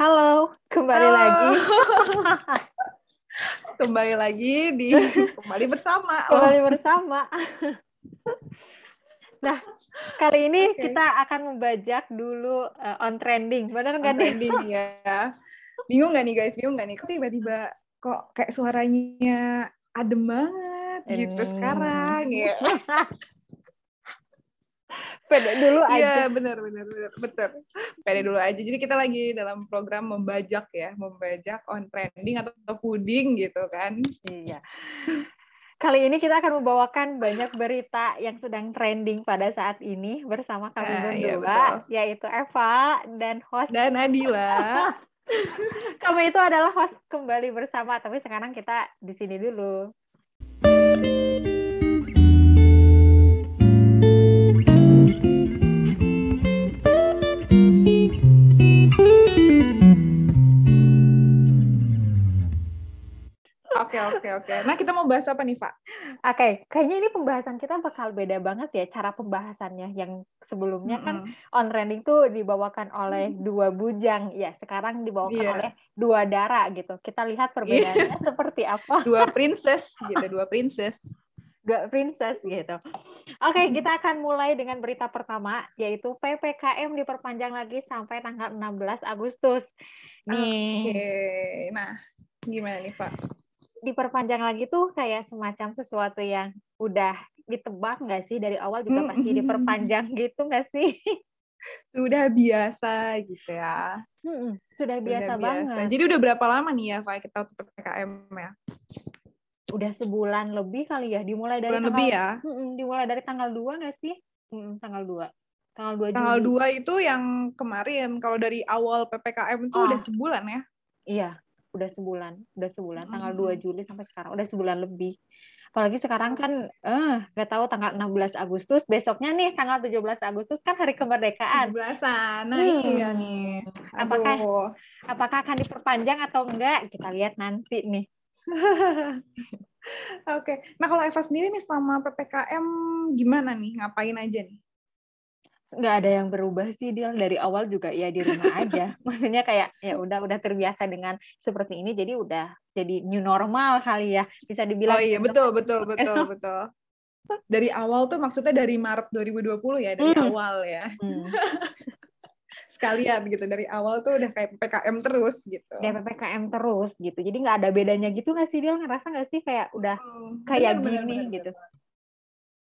Halo, kembali Halo. lagi. kembali lagi di kembali bersama. kembali bersama. nah, kali ini Oke. kita akan membajak dulu eh, on trending. Benar nggak nih? trending ya. Bingung nggak nih guys? Bingung nggak nih? Kok tiba-tiba kok kayak suaranya adem banget gitu Hmm. sekarang ya? Pede dulu aja. Iya benar benar benar betul. Pede dulu aja. Jadi kita lagi dalam program membajak ya, membajak on trending atau puding gitu kan. Iya. Kali ini kita akan membawakan banyak berita yang sedang trending pada saat ini bersama kami Ah, iya, berdua, betul. yaitu Eva dan host. Dan Adila. Kami itu adalah host kembali bersama, tapi sekarang kita di sini dulu. Oke oke oke. Nah kita mau bahas apa nih Pak? Oke, kayaknya ini pembahasan kita bakal beda banget ya cara pembahasannya. Yang sebelumnya kan Mm-mm. on trending tuh dibawakan oleh dua bujang, ya sekarang dibawakan Iya. oleh dua darah gitu. Kita lihat perbedaannya seperti apa. dua princess gitu, dua princess. Dua princess gitu. Oke, kita akan mulai dengan berita pertama, yaitu PPKM diperpanjang lagi sampai tanggal 16 Agustus. Nih, Oke, nah gimana nih Pak? Diperpanjang lagi tuh kayak semacam sesuatu yang udah ditebak nggak sih dari awal juga pasti diperpanjang gitu nggak sih? Sudah biasa gitu ya. Mm-mm, Sudah Sudah biasa, banget. Jadi udah berapa lama nih ya Pak kita untuk PPKM ya? Udah sebulan lebih kali ya, dimulai dari Bulan tanggal lebih ya. Mm-mm, dimulai dari tanggal 2 nggak sih? Mm-mm, tanggal 2. Tanggal 2 Tanggal Juli. 2 itu yang kemarin. Kalau dari awal PPKM itu Ah. udah sebulan ya. Iya, udah sebulan, udah sebulan, tanggal Mm-mm. 2 Juli sampai sekarang udah sebulan lebih. Apalagi sekarang kan eh nggak tahu tanggal 16 Agustus, besoknya nih tanggal 17 Agustus kan hari kemerdekaan. 17-an. Nah, Hmm. iya nih. Apakah- Aduh. Apakah akan diperpanjang atau enggak? Kita lihat nanti nih. Oke. Nah, kalau Eva sendiri nih selama PPKM gimana nih? Ngapain aja nih? Nggak ada yang berubah sih dia dari awal juga ya di rumah aja. Maksudnya kayak ya udah udah terbiasa dengan seperti ini jadi udah jadi new normal kali ya. Bisa dibilang Oh iya, gitu. betul, betul, betul, betul. Dari awal tuh maksudnya dari Maret 2020 ya, dari Hmm. awal ya. Hmm. Sekalian gitu, dari awal tuh udah kayak PPKM terus gitu. Udah PPKM terus gitu. Jadi nggak ada bedanya gitu nggak sih dia ngerasa nggak sih kayak udah Hmm, kayak bener, gini bener, gitu. bener.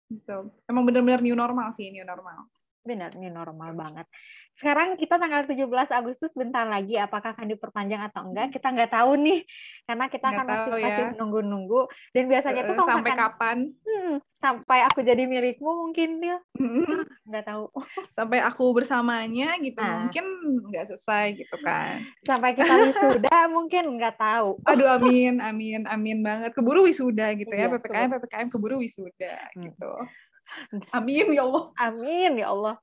Betul. Emang bener-bener new normal sih, new normal. Benar, ini normal banget. Sekarang kita tanggal 17 Agustus bentar lagi apakah akan diperpanjang atau enggak kita nggak tahu nih karena kita Nggak akan masih ya. masih nunggu-nunggu dan biasanya tuh kalau sampai misalkan, kapan? hmm, sampai aku jadi milikmu mungkin dia nggak tahu sampai aku bersamanya gitu, Nah. mungkin nggak selesai gitu kan. sampai kita wisuda mungkin nggak tahu Aduh, amin, amin, amin banget. Keburu wisuda gitu ya, Iya, PPKM, PPKM keburu wisuda Hmm. gitu. Amin ya Allah. amin ya Allah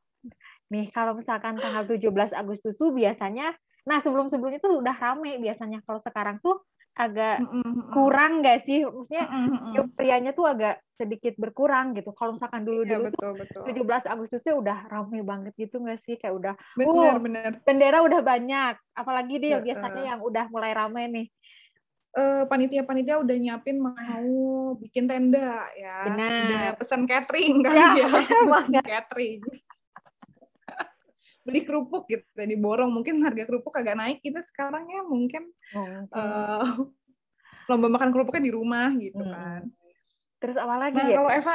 nih kalau misalkan tanggal 17 Agustus tuh biasanya nah sebelum-sebelumnya tuh udah rame biasanya kalau sekarang tuh agak Mm-mm, kurang nggak sih maksudnya mm-mm. euphorianya tuh agak sedikit berkurang gitu. Kalau misalkan Iya dulu-dulu tuh betul betul. 17 Agustusnya udah rame banget gitu nggak sih? Kayak udah Bener Oh. bener. bendera udah banyak. Apalagi dia Heeh. biasanya yang udah mulai rame nih. Eh, panitia-panitia udah nyiapin mau bikin tenda ya. Benar. Udah pesan catering kan Ya, ya. catering. Beli kerupuk gitu diborong mungkin harga kerupuk agak naik gitu sekarang ya mungkin eh, lomba makan kerupuknya di rumah gitu Hmm. kan. Terus apa lagi Nah, ya? kalau Eva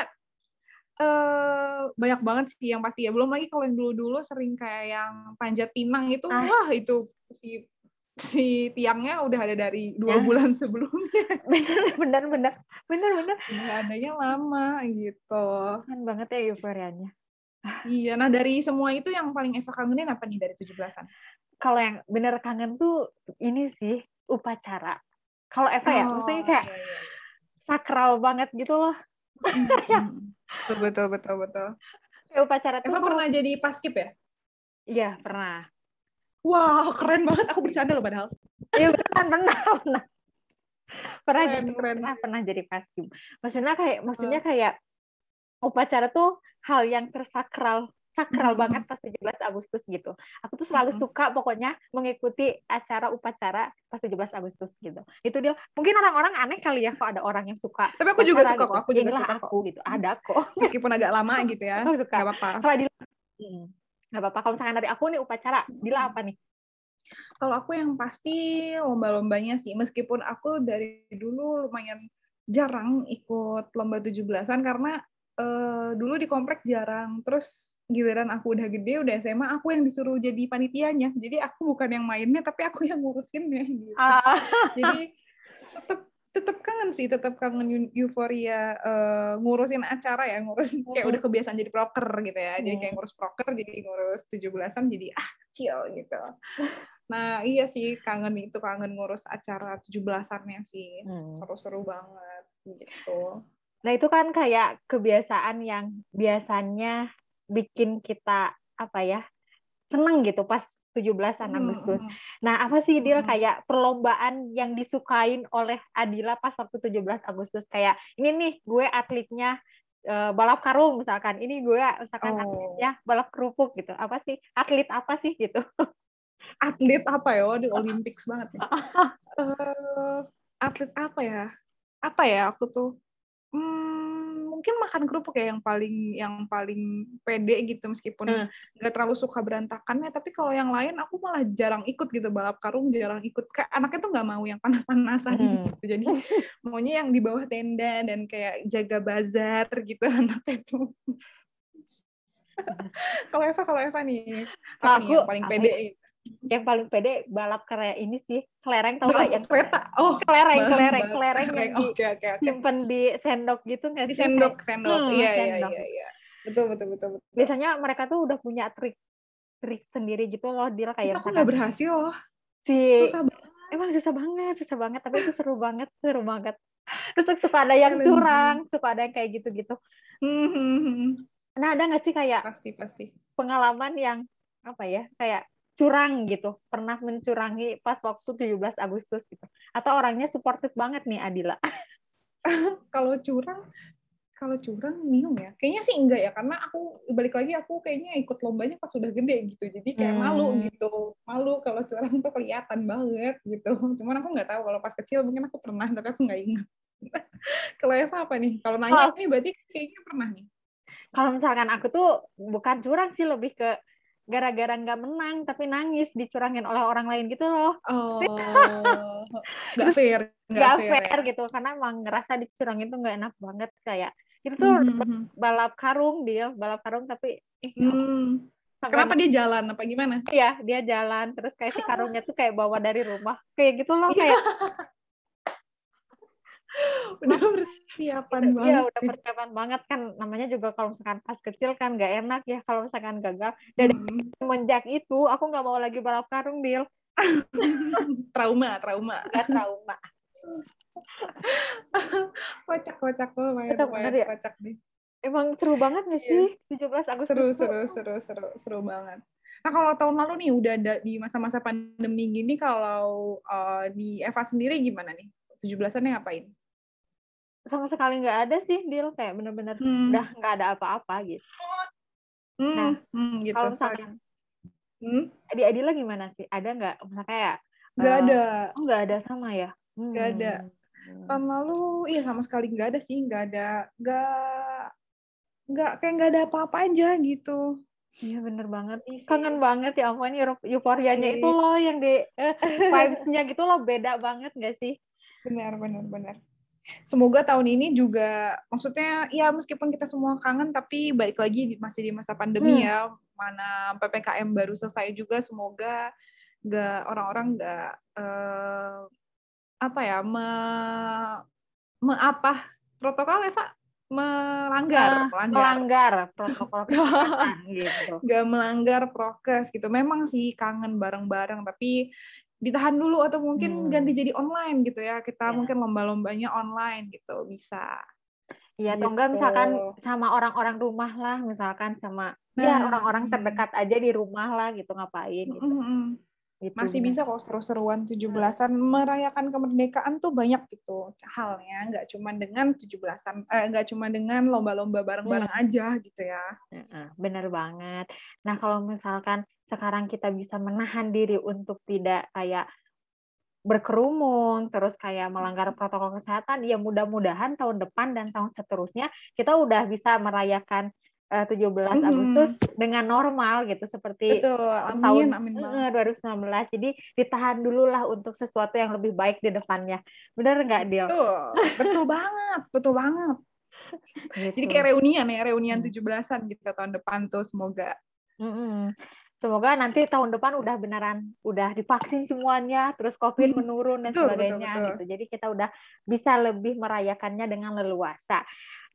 eh banyak banget sih yang pasti ya. Belum lagi kalau yang dulu-dulu sering kayak yang panjat pinang itu, Ah. wah itu si si tiangnya udah ada dari dua Ya. bulan sebelumnya. bener bener bener bener bener Udah adanya lama gitu. kan banget ya euforianya. Iya, nah dari semua itu yang paling Eva kangenin apa nih dari 17-an? Kalau yang bener kangen tuh ini sih upacara. Kalau Eva ya, maksudnya kayak iya, iya. sakral banget gitu loh. Betul, betul, betul, betul. Kayak upacara tuh Eva kalau- pernah jadi paskib ya? Iya pernah. Wah, keren banget. Aku bercanda loh padahal. Iya pernah pernah pernah. Pernah Keren, jadi keren. pernah pernah jadi paskim. Maksudnya kayak maksudnya kayak upacara tuh hal yang tersakral sakral banget pas 17 Agustus gitu. Aku tuh selalu suka pokoknya mengikuti acara upacara pas 17 Agustus gitu. Itu dia. Mungkin orang-orang aneh kali ya kok ada orang yang suka. Tapi aku juga suka gitu. kok, aku juga Inilah suka kok. aku gitu. Ada kok. Meskipun agak lama gitu ya. Aku suka. Gak apa-apa. Kalau Dila, Hmm. Nggak apa-apa. Kalau misalkan dari aku nih upacara, Dila apa nih? Kalau aku yang pasti lomba-lombanya sih, meskipun aku dari dulu lumayan jarang ikut lomba 17-an karena eh, dulu di komplek jarang. Terus giliran aku udah gede, udah SMA, aku yang disuruh jadi panitianya. Jadi aku bukan yang mainnya, tapi aku yang ngurusinnya gitu. Ah, Jadi tetap tetap kangen sih, tetap kangen eu- euforia eh, ngurusin acara ya, ngurusin kayak Hmm. udah kebiasaan jadi proker gitu ya. Jadi kayak Hmm. ngurus proker, jadi ngurus 17-an jadi ah kecil gitu. Nah, iya sih kangen itu kangen ngurus acara 17-annya sih. Hmm. Seru-seru banget gitu. Nah itu kan kayak kebiasaan yang biasanya bikin kita apa ya seneng gitu pas 17-an Hmm, Agustus. hmm, Nah apa sih Dil Hmm. kayak perlombaan yang disukain oleh Adila pas waktu 17 Agustus kayak ini nih gue atletnya eh, balap karung misalkan ini gue misalkan Oh. atletnya balap kerupuk gitu apa sih atlet apa sih gitu Atlet apa ya? Di Olympics banget ya. Eh, atlet apa ya? Apa ya aku tuh? Hmm, mungkin makan kerupuk ya yang paling yang paling pede gitu meskipun Hmm. nggak terlalu suka berantakannya. Tapi kalau yang lain aku malah jarang ikut gitu balap karung jarang ikut. Kayak anaknya tuh nggak mau yang panas-panasan Hmm. gitu. Jadi maunya yang di bawah tenda dan kayak jaga bazar gitu anaknya tuh kalau Eva kalau Eva nih Kalau apa nih yang aku, paling apa pede yang paling pede balap kere ini sih kelereng tau gak yang kereta oh. kelereng balap kelereng kelereng yang di oke oke oke. simpen di sendok gitu nggak di sih sendok Kayak- sendok. Hmm, iya iya sendok. iya. Iya betul betul betul betul. Biasanya mereka tuh udah punya trik trik sendiri gitu loh dia kayak aku nggak berhasil? Loh si susah banget. Emang susah banget susah banget tapi itu seru banget seru banget. Terus suka ada yang curang suka ada yang kayak gitu-gitu. Hmm, hmm. nah ada nggak sih kayak pasti pasti. pengalaman yang apa ya kayak curang gitu. Pernah mencurangi pas waktu 17 Agustus gitu. Atau orangnya suportif banget nih Adila. Kalau curang kalau curang bingung ya. Kayaknya sih enggak ya karena aku balik lagi aku kayaknya ikut lombanya pas sudah gede gitu. Jadi kayak Hmm. malu gitu. Malu kalau curang tuh kelihatan banget gitu. Cuman aku nggak tahu kalau pas kecil mungkin aku pernah tapi aku nggak ingat. Kalau Eva apa nih? Kalau nanya Oh. ini berarti kayaknya pernah nih. Kalau misalkan aku tuh bukan curang sih lebih ke gara-gara nggak menang tapi nangis dicurangin oleh orang lain gitu loh. Oh. Nggak fair nggak nggak fair, ya. gitu karena emang ngerasa dicurangin tuh nggak enak banget kayak itu tuh Hmm, balap karung dia balap karung tapi eh, sampai kenapa dia jalan apa gimana? Ya dia jalan terus kayak si karungnya tuh kayak bawa dari rumah kayak gitu loh kayak udah persiapan Iya banget. udah persiapan banget kan namanya juga kalau misalkan pas kecil kan nggak enak ya kalau misalkan gagal. Dan Hmm. semenjak itu aku nggak mau lagi balap karung Dil. Trauma trauma. Nggak trauma. Kocak kocak lo Kocak ya? kocak nih. Emang seru banget nggak Iya. sih? 17 Agustus seru seru seru seru seru banget. Nah kalau tahun lalu nih udah ada di masa-masa pandemi gini kalau uh, di Eva sendiri gimana nih? 17-annya ngapain sama sekali nggak ada sih Dil kayak bener-bener Hmm. udah nggak ada apa-apa gitu Hmm, Nah, hmm, gitu kalau misalkan Hmm, di Adila gimana sih ada nggak misalnya kayak nggak eh, ada oh nggak ada sama ya Nggak ada. Hmm. tahun lalu iya sama sekali nggak ada sih nggak ada nggak nggak kayak nggak ada apa-apa aja gitu Iya bener banget. Iya sih. Kangen banget ya ampun euforianya Iya. itu loh yang di eh, vibes-nya gitu loh beda banget gak sih? benar benar benar semoga tahun ini juga maksudnya ya meskipun kita semua kangen tapi balik lagi masih di masa pandemi Hmm. ya mana ppkm baru selesai juga semoga nggak orang-orang nggak eh, apa ya me, me apa protokol Eva melanggar Nah, melanggar Melanggar protokol kesehatan gitu. nggak melanggar prokes gitu memang sih kangen bareng-bareng tapi ditahan dulu atau mungkin Hmm. ganti jadi online gitu ya kita Ya. mungkin lomba-lombanya online gitu bisa Iya, atau enggak Gitu. misalkan sama orang-orang rumah lah, misalkan sama ya Nah, orang-orang hmm. terdekat aja di rumah lah gitu ngapain gitu. Mm-mm. Gitu, Masih bisa kok seru-seruan 17-an merayakan kemerdekaan tuh banyak gitu halnya, nggak cuma dengan 17-an eh nggak cuma dengan lomba-lomba bareng-bareng hmm. aja gitu ya. Bener banget. Nah, kalau misalkan sekarang kita bisa menahan diri untuk tidak kayak berkerumun, terus kayak melanggar protokol kesehatan, ya mudah-mudahan tahun depan dan tahun seterusnya kita udah bisa merayakan uh, 17 mm-hmm. Agustus dengan normal gitu seperti Betul. Amin, tahun amin uh, 2019. Jadi ditahan dulu lah untuk sesuatu yang lebih baik di depannya. Benar nggak, Dil? Betul. Betul banget, betul banget. Gitu. Jadi kayak reunian ya, reunian hmm. 17-an gitu tahun depan tuh semoga. Mm-hmm. Semoga nanti tahun depan udah beneran udah divaksin semuanya, terus COVID hmm. menurun dan betul, sebagainya betul, betul. gitu. Jadi kita udah bisa lebih merayakannya dengan leluasa.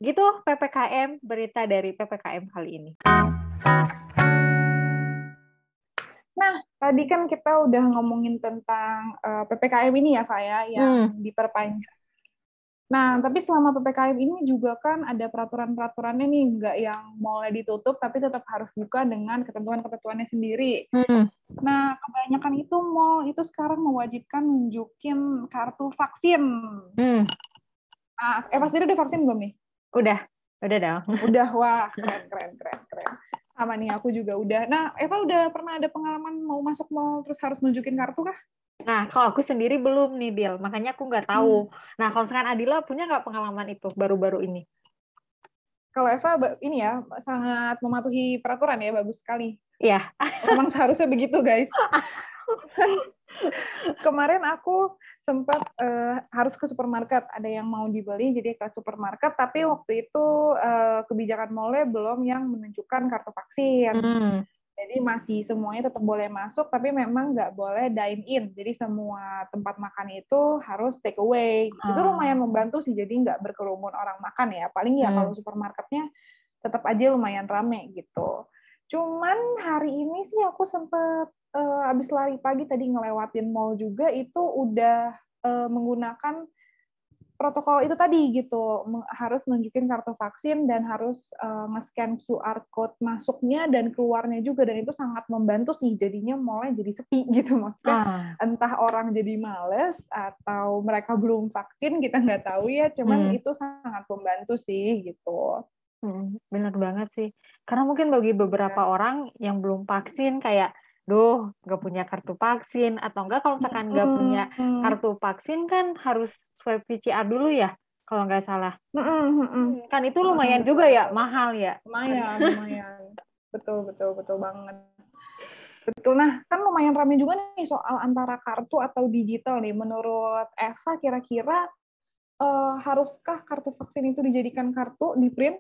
Gitu PPKM, berita dari PPKM kali ini. Nah, tadi kan kita udah ngomongin tentang uh, eh, PPKM ini ya, Kak ya, yang hmm. diperpanjang. Nah, tapi selama PPKM ini juga kan ada peraturan-peraturannya nih, nggak yang mulai ditutup, tapi tetap harus buka dengan ketentuan-ketentuannya sendiri. Hmm. Nah, kebanyakan itu mau itu sekarang mewajibkan nunjukin kartu vaksin. Hmm. Nah, Eva sendiri udah vaksin belum nih? Udah, udah dong. Udah, wah keren, keren, keren, keren. Sama nih, aku juga udah. Nah, Eva udah pernah ada pengalaman mau masuk mall terus harus nunjukin kartu kah? Nah, kalau aku sendiri belum nih, Bill. Makanya aku nggak tahu. Hmm. Nah, kalau sekarang Adila punya nggak pengalaman itu baru-baru ini? Kalau Eva ini ya sangat mematuhi peraturan ya, bagus sekali. Iya. Memang seharusnya begitu, guys. Kemarin aku sempat uh, harus ke supermarket. Ada yang mau dibeli jadi ke supermarket. Tapi waktu itu uh, kebijakan mallnya belum yang menunjukkan kartu vaksin. Hmm. jadi masih semuanya tetap boleh masuk tapi memang nggak boleh dine in. Jadi semua tempat makan itu harus take away. Hmm. itu lumayan membantu sih jadi nggak berkerumun orang makan ya. Paling ya hmm. kalau supermarketnya tetap aja lumayan rame gitu cuman hari ini sih aku sempet uh, abis lari pagi tadi ngelewatin mall juga itu udah uh, menggunakan protokol itu tadi gitu. Harus nunjukin kartu vaksin dan harus uh, nge-scan QR code masuknya dan keluarnya juga. Dan itu sangat membantu sih jadinya mallnya jadi sepi gitu. Maksudnya ah. entah orang jadi males atau mereka belum vaksin kita nggak tahu ya. Cuman hmm. itu sangat membantu sih gitu hmm, benar banget sih. Karena mungkin bagi beberapa ya. orang yang belum vaksin kayak duh nggak punya kartu vaksin atau enggak kalau misalkan nggak hmm, punya kartu vaksin kan harus swab PCR dulu ya kalau nggak salah. Hmm, kan itu lumayan juga ya mahal ya. Lumayan lumayan. Betul betul betul banget. Betul. Nah kan lumayan ramai juga nih soal antara kartu atau digital nih. Menurut Eva kira-kira uh, haruskah kartu vaksin itu dijadikan kartu di print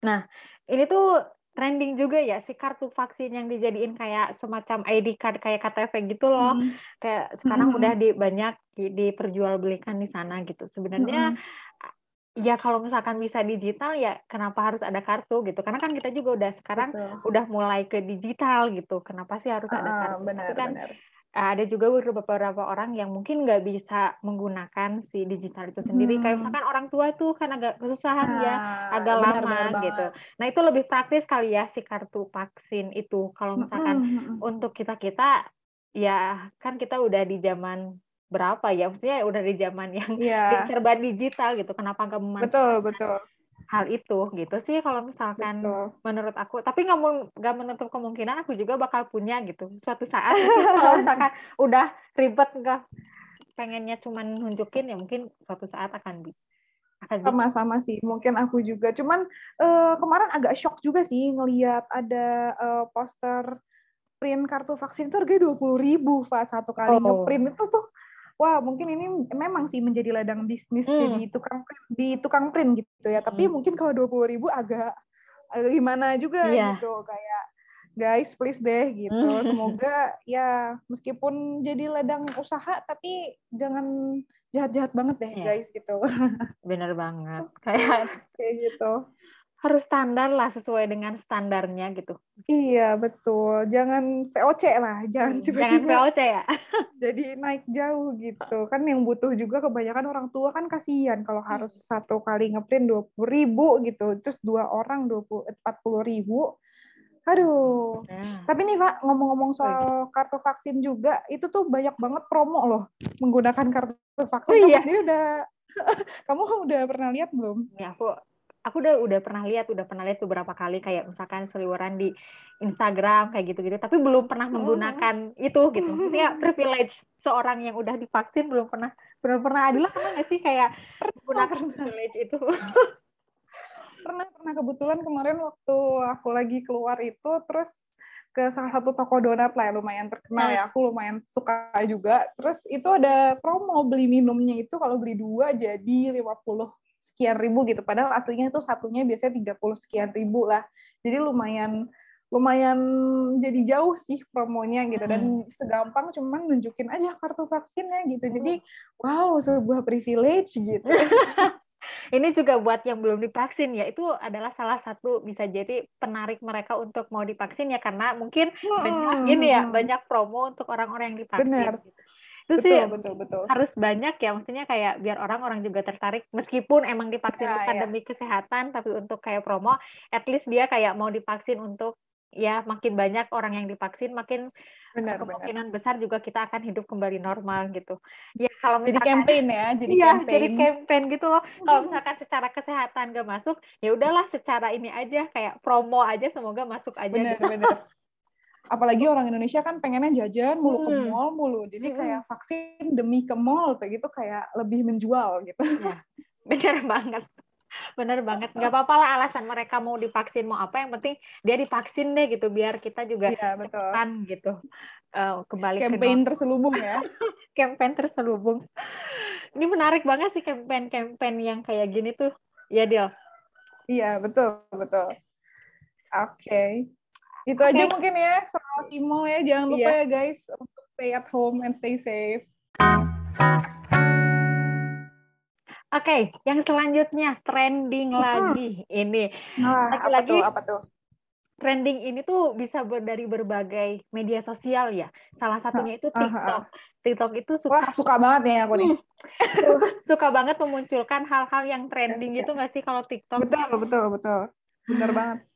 nah ini tuh trending juga ya si kartu vaksin yang dijadiin kayak semacam ID card kayak KTP gitu loh. Hmm. Kayak sekarang hmm. udah di banyak di, diperjualbelikan di sana gitu. Sebenarnya hmm. ya kalau misalkan bisa digital ya kenapa harus ada kartu gitu? Karena kan kita juga udah sekarang Betul. udah mulai ke digital gitu. Kenapa sih harus ada kartu? Uh, benar, Tapi kan benar ada juga beberapa orang yang mungkin nggak bisa menggunakan si digital itu sendiri. Hmm. Kayak misalkan orang tua tuh kan agak kesusahan ya, nah, ya, agak benar, lama benar gitu. Nah itu lebih praktis kali ya si kartu vaksin itu. Kalau misalkan hmm. hmm, hmm. untuk kita kita ya kan kita udah di zaman berapa ya? Maksudnya udah di zaman yang yeah. serba digital gitu. Kenapa nggak memanfaatkan betul betul hal itu gitu sih kalau misalkan Betul. menurut aku tapi nggak nggak menutup kemungkinan aku juga bakal punya gitu suatu saat kalau misalkan udah ribet nggak pengennya cuman nunjukin ya mungkin suatu saat akan bi sama-sama sih mungkin aku juga cuman uh, kemarin agak shock juga sih ngelihat ada uh, poster print kartu vaksin itu harganya dua puluh ribu pak satu kali oh. ngeprint itu tuh wah mungkin ini memang sih menjadi ladang bisnis hmm. jadi tukang di tukang print gitu ya tapi hmm. mungkin kalau dua puluh ribu agak, agak gimana juga yeah. gitu kayak guys please deh gitu hmm. semoga ya meskipun jadi ladang usaha tapi jangan jahat-jahat banget deh yeah. guys gitu bener banget kayak kayak gitu harus standar lah sesuai dengan standarnya gitu. Iya betul, jangan POC lah, jangan hmm, jangan POC ya. jadi naik jauh gitu kan yang butuh juga kebanyakan orang tua kan kasihan kalau hmm. harus satu kali ngeprint dua puluh ribu gitu, terus dua orang dua puluh empat puluh ribu, Aduh. Nah. Tapi nih Pak, ngomong-ngomong soal kartu vaksin juga, itu tuh banyak banget promo loh menggunakan kartu vaksin. Oh, iya? Kamu udah kamu udah pernah lihat belum? Ya, aku aku udah udah pernah lihat, udah pernah lihat beberapa kali kayak misalkan seliweran di Instagram kayak gitu-gitu, tapi belum pernah menggunakan hmm. itu gitu. Maksudnya privilege seorang yang udah divaksin belum pernah belum pernah adalah pernah nggak sih kayak menggunakan privilege itu? pernah pernah kebetulan kemarin waktu aku lagi keluar itu terus ke salah satu toko donat lah lumayan terkenal ya aku lumayan suka juga terus itu ada promo beli minumnya itu kalau beli dua jadi 50 sekian ribu gitu padahal aslinya itu satunya biasanya 30 sekian ribu lah jadi lumayan lumayan jadi jauh sih promonya gitu dan segampang cuman nunjukin aja kartu vaksinnya gitu jadi wow sebuah privilege gitu ini juga buat yang belum divaksin ya itu adalah salah satu bisa jadi penarik mereka untuk mau divaksin ya karena mungkin hmm. banyak ini ya banyak promo untuk orang-orang yang divaksin. Benar. Gitu. Itu betul, sih betul, betul. harus banyak ya maksudnya kayak biar orang-orang juga tertarik meskipun emang divaksin ya, bukan ya. demi kesehatan tapi untuk kayak promo at least dia kayak mau divaksin untuk ya makin banyak orang yang divaksin makin benar, kemungkinan benar. besar juga kita akan hidup kembali normal gitu. Ya kalau misalkan jadi campaign ya, jadi iya, campaign. jadi campaign gitu loh. Kalau misalkan secara kesehatan gak masuk, ya udahlah secara ini aja kayak promo aja semoga masuk aja. Benar, gitu. benar. Apalagi orang Indonesia kan pengennya jajan mulu hmm. ke mall mulu. Jadi hmm. kayak vaksin demi ke mall kayak gitu kayak lebih menjual gitu. Ya, benar banget. Bener banget. Nggak apa-apa lah alasan mereka mau divaksin mau apa. Yang penting dia divaksin deh gitu. Biar kita juga ya, cepetan gitu. Uh, kembali campaign ke terselubung ya. campaign terselubung. Ini menarik banget sih campaign-campaign yang kayak gini tuh. Ya, Dil? Iya, betul. Betul. Oke. Okay. Itu okay. aja mungkin ya Timo ya. Jangan lupa yeah. ya guys untuk stay at home and stay safe. Oke, okay, yang selanjutnya trending hmm. lagi ini. Nah, lagi-lagi apa, apa tuh? Trending ini tuh bisa ber dari berbagai media sosial ya. Salah satunya itu TikTok. TikTok itu suka Wah, suka banget nih aku nih. suka banget memunculkan hal-hal yang trending itu nggak sih kalau TikTok? Betul, betul, betul. Benar banget.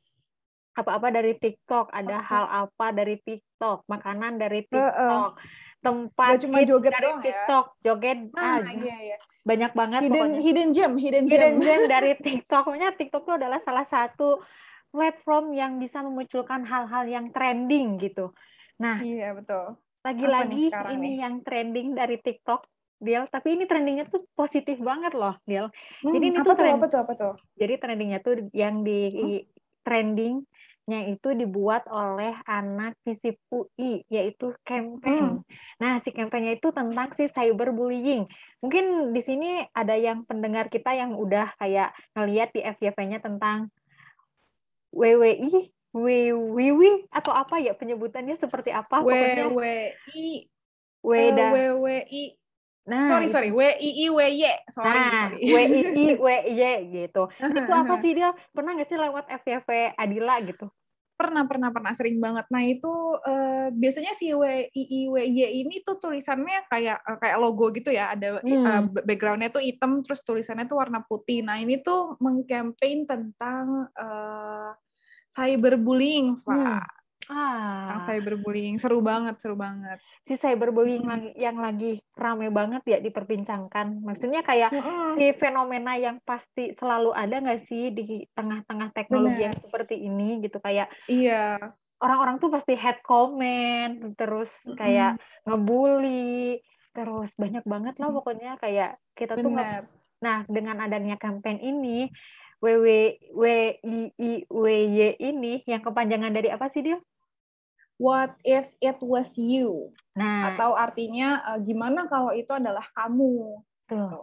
Apa-apa dari TikTok, ada hal apa dari TikTok, makanan dari TikTok. Uh, uh tempat cuma joget dari dong, ya? TikTok, ya? joget ah, iya, iya. banyak banget hidden, pokoknya. hidden gem, hidden, hidden gem. gem dari TikTok. Pokoknya TikTok itu adalah salah satu platform yang bisa memunculkan hal-hal yang trending gitu. Nah, iya betul. Lagi-lagi ini nih? yang trending dari TikTok, Diel, tapi ini trendingnya tuh positif banget loh, Diel. Hmm, jadi ini apa tuh, trend, apa tuh, apa tuh? Jadi trendingnya tuh yang di hmm? trending yang itu dibuat oleh anak FISIP UI, yaitu campaign. Hmm. Nah, si campaignnya itu tentang si cyberbullying. Mungkin di sini ada yang pendengar kita yang udah kayak ngeliat di FYP-nya tentang WWI, WWI atau apa ya penyebutannya seperti apa? WWI, WWI, Nah, sorry, sorry, W I I W Y. Sorry, nah, W I I W Y gitu. itu apa sih dia? Pernah nggak sih lewat FYP Adila gitu? Pernah, pernah, pernah sering banget. Nah itu uh, biasanya si W I I W Y ini tuh tulisannya kayak uh, kayak logo gitu ya. Ada hmm. uh, backgroundnya tuh hitam, terus tulisannya tuh warna putih. Nah ini tuh mengkampanye tentang uh, cyberbullying, Pak. Hmm Ah. Yang cyberbullying seru banget, seru banget. Si cyberbullying hmm. yang lagi rame banget ya diperbincangkan. Maksudnya kayak hmm. si fenomena yang pasti selalu ada nggak sih di tengah-tengah teknologi Bener. yang seperti ini gitu kayak. Iya. Orang-orang tuh pasti head comment, terus kayak hmm. ngebully, terus banyak banget lah pokoknya kayak kita Bener. tuh nggak. Nah dengan adanya campaign ini. WW WIIWY ini yang kepanjangan dari apa sih dia? What if it was you? Nah, atau artinya uh, gimana kalau itu adalah kamu? Tuh. Gitu.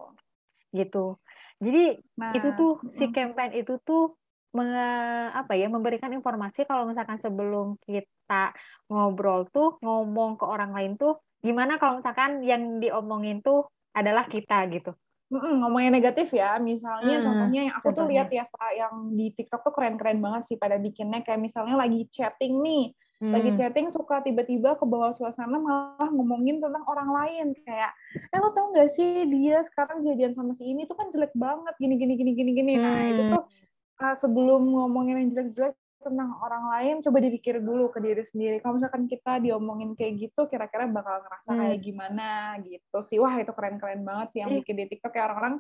gitu. Jadi nah, itu tuh si campaign itu tuh menge, apa ya memberikan informasi kalau misalkan sebelum kita ngobrol tuh ngomong ke orang lain tuh gimana kalau misalkan yang diomongin tuh adalah kita gitu. Mm-mm, ngomongnya negatif ya, misalnya hmm, contohnya yang aku contohnya. tuh lihat ya Pak, yang di TikTok tuh keren-keren banget sih pada bikinnya kayak misalnya lagi chatting nih, hmm. lagi chatting suka tiba-tiba ke bawah suasana malah ngomongin tentang orang lain kayak eh lo tau gak sih dia sekarang jadian sama si ini tuh kan jelek banget gini gini gini gini gini nah itu hmm. tuh uh, sebelum ngomongin yang jelek-jelek tentang orang lain coba dipikir dulu ke diri sendiri kalau misalkan kita diomongin kayak gitu kira-kira bakal ngerasa hmm. kayak gimana gitu sih wah itu keren-keren banget sih yang iya. bikin di TikTok kayak orang-orang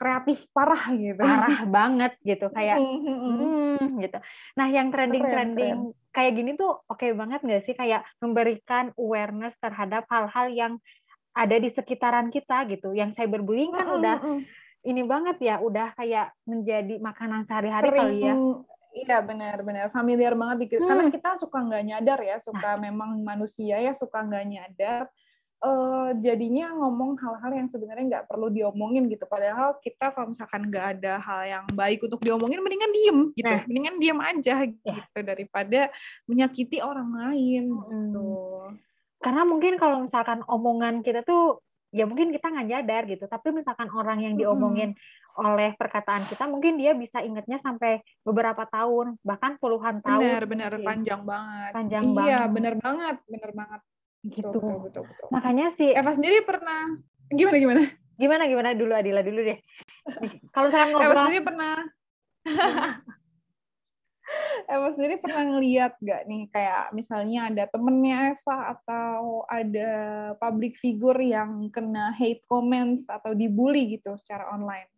kreatif parah gitu parah banget gitu kayak hmm, gitu nah yang trending-trending kayak gini tuh oke okay banget nggak sih kayak memberikan awareness terhadap hal-hal yang ada di sekitaran kita gitu yang cyberbullying kan udah ini banget ya udah kayak menjadi makanan sehari-hari kali ya Iya benar-benar familiar banget dikit. Hmm. Karena kita suka nggak nyadar ya, suka nah. memang manusia ya suka nggak nyadar. Uh, jadinya ngomong hal-hal yang sebenarnya nggak perlu diomongin gitu. Padahal kita kalau misalkan nggak ada hal yang baik untuk diomongin, mendingan diem gitu. Nah. Mendingan diem aja ya. gitu daripada menyakiti orang lain. Gitu. Hmm. Gitu. Karena mungkin kalau misalkan omongan kita tuh ya mungkin kita nggak nyadar gitu. Tapi misalkan orang yang diomongin hmm oleh perkataan kita mungkin dia bisa ingatnya sampai beberapa tahun bahkan puluhan tahun benar benar gitu. panjang banget panjang iya, banget iya benar banget benar banget gitu. Betul, betul, betul, makanya sih Eva sendiri pernah gimana gimana? Gimana gimana? Dulu Adila dulu deh. Kalau saya ngobrol. Eva sendiri pernah. Eva sendiri pernah ngeliat gak nih kayak misalnya ada temennya Eva atau ada public figure yang kena hate comments atau dibully gitu secara online?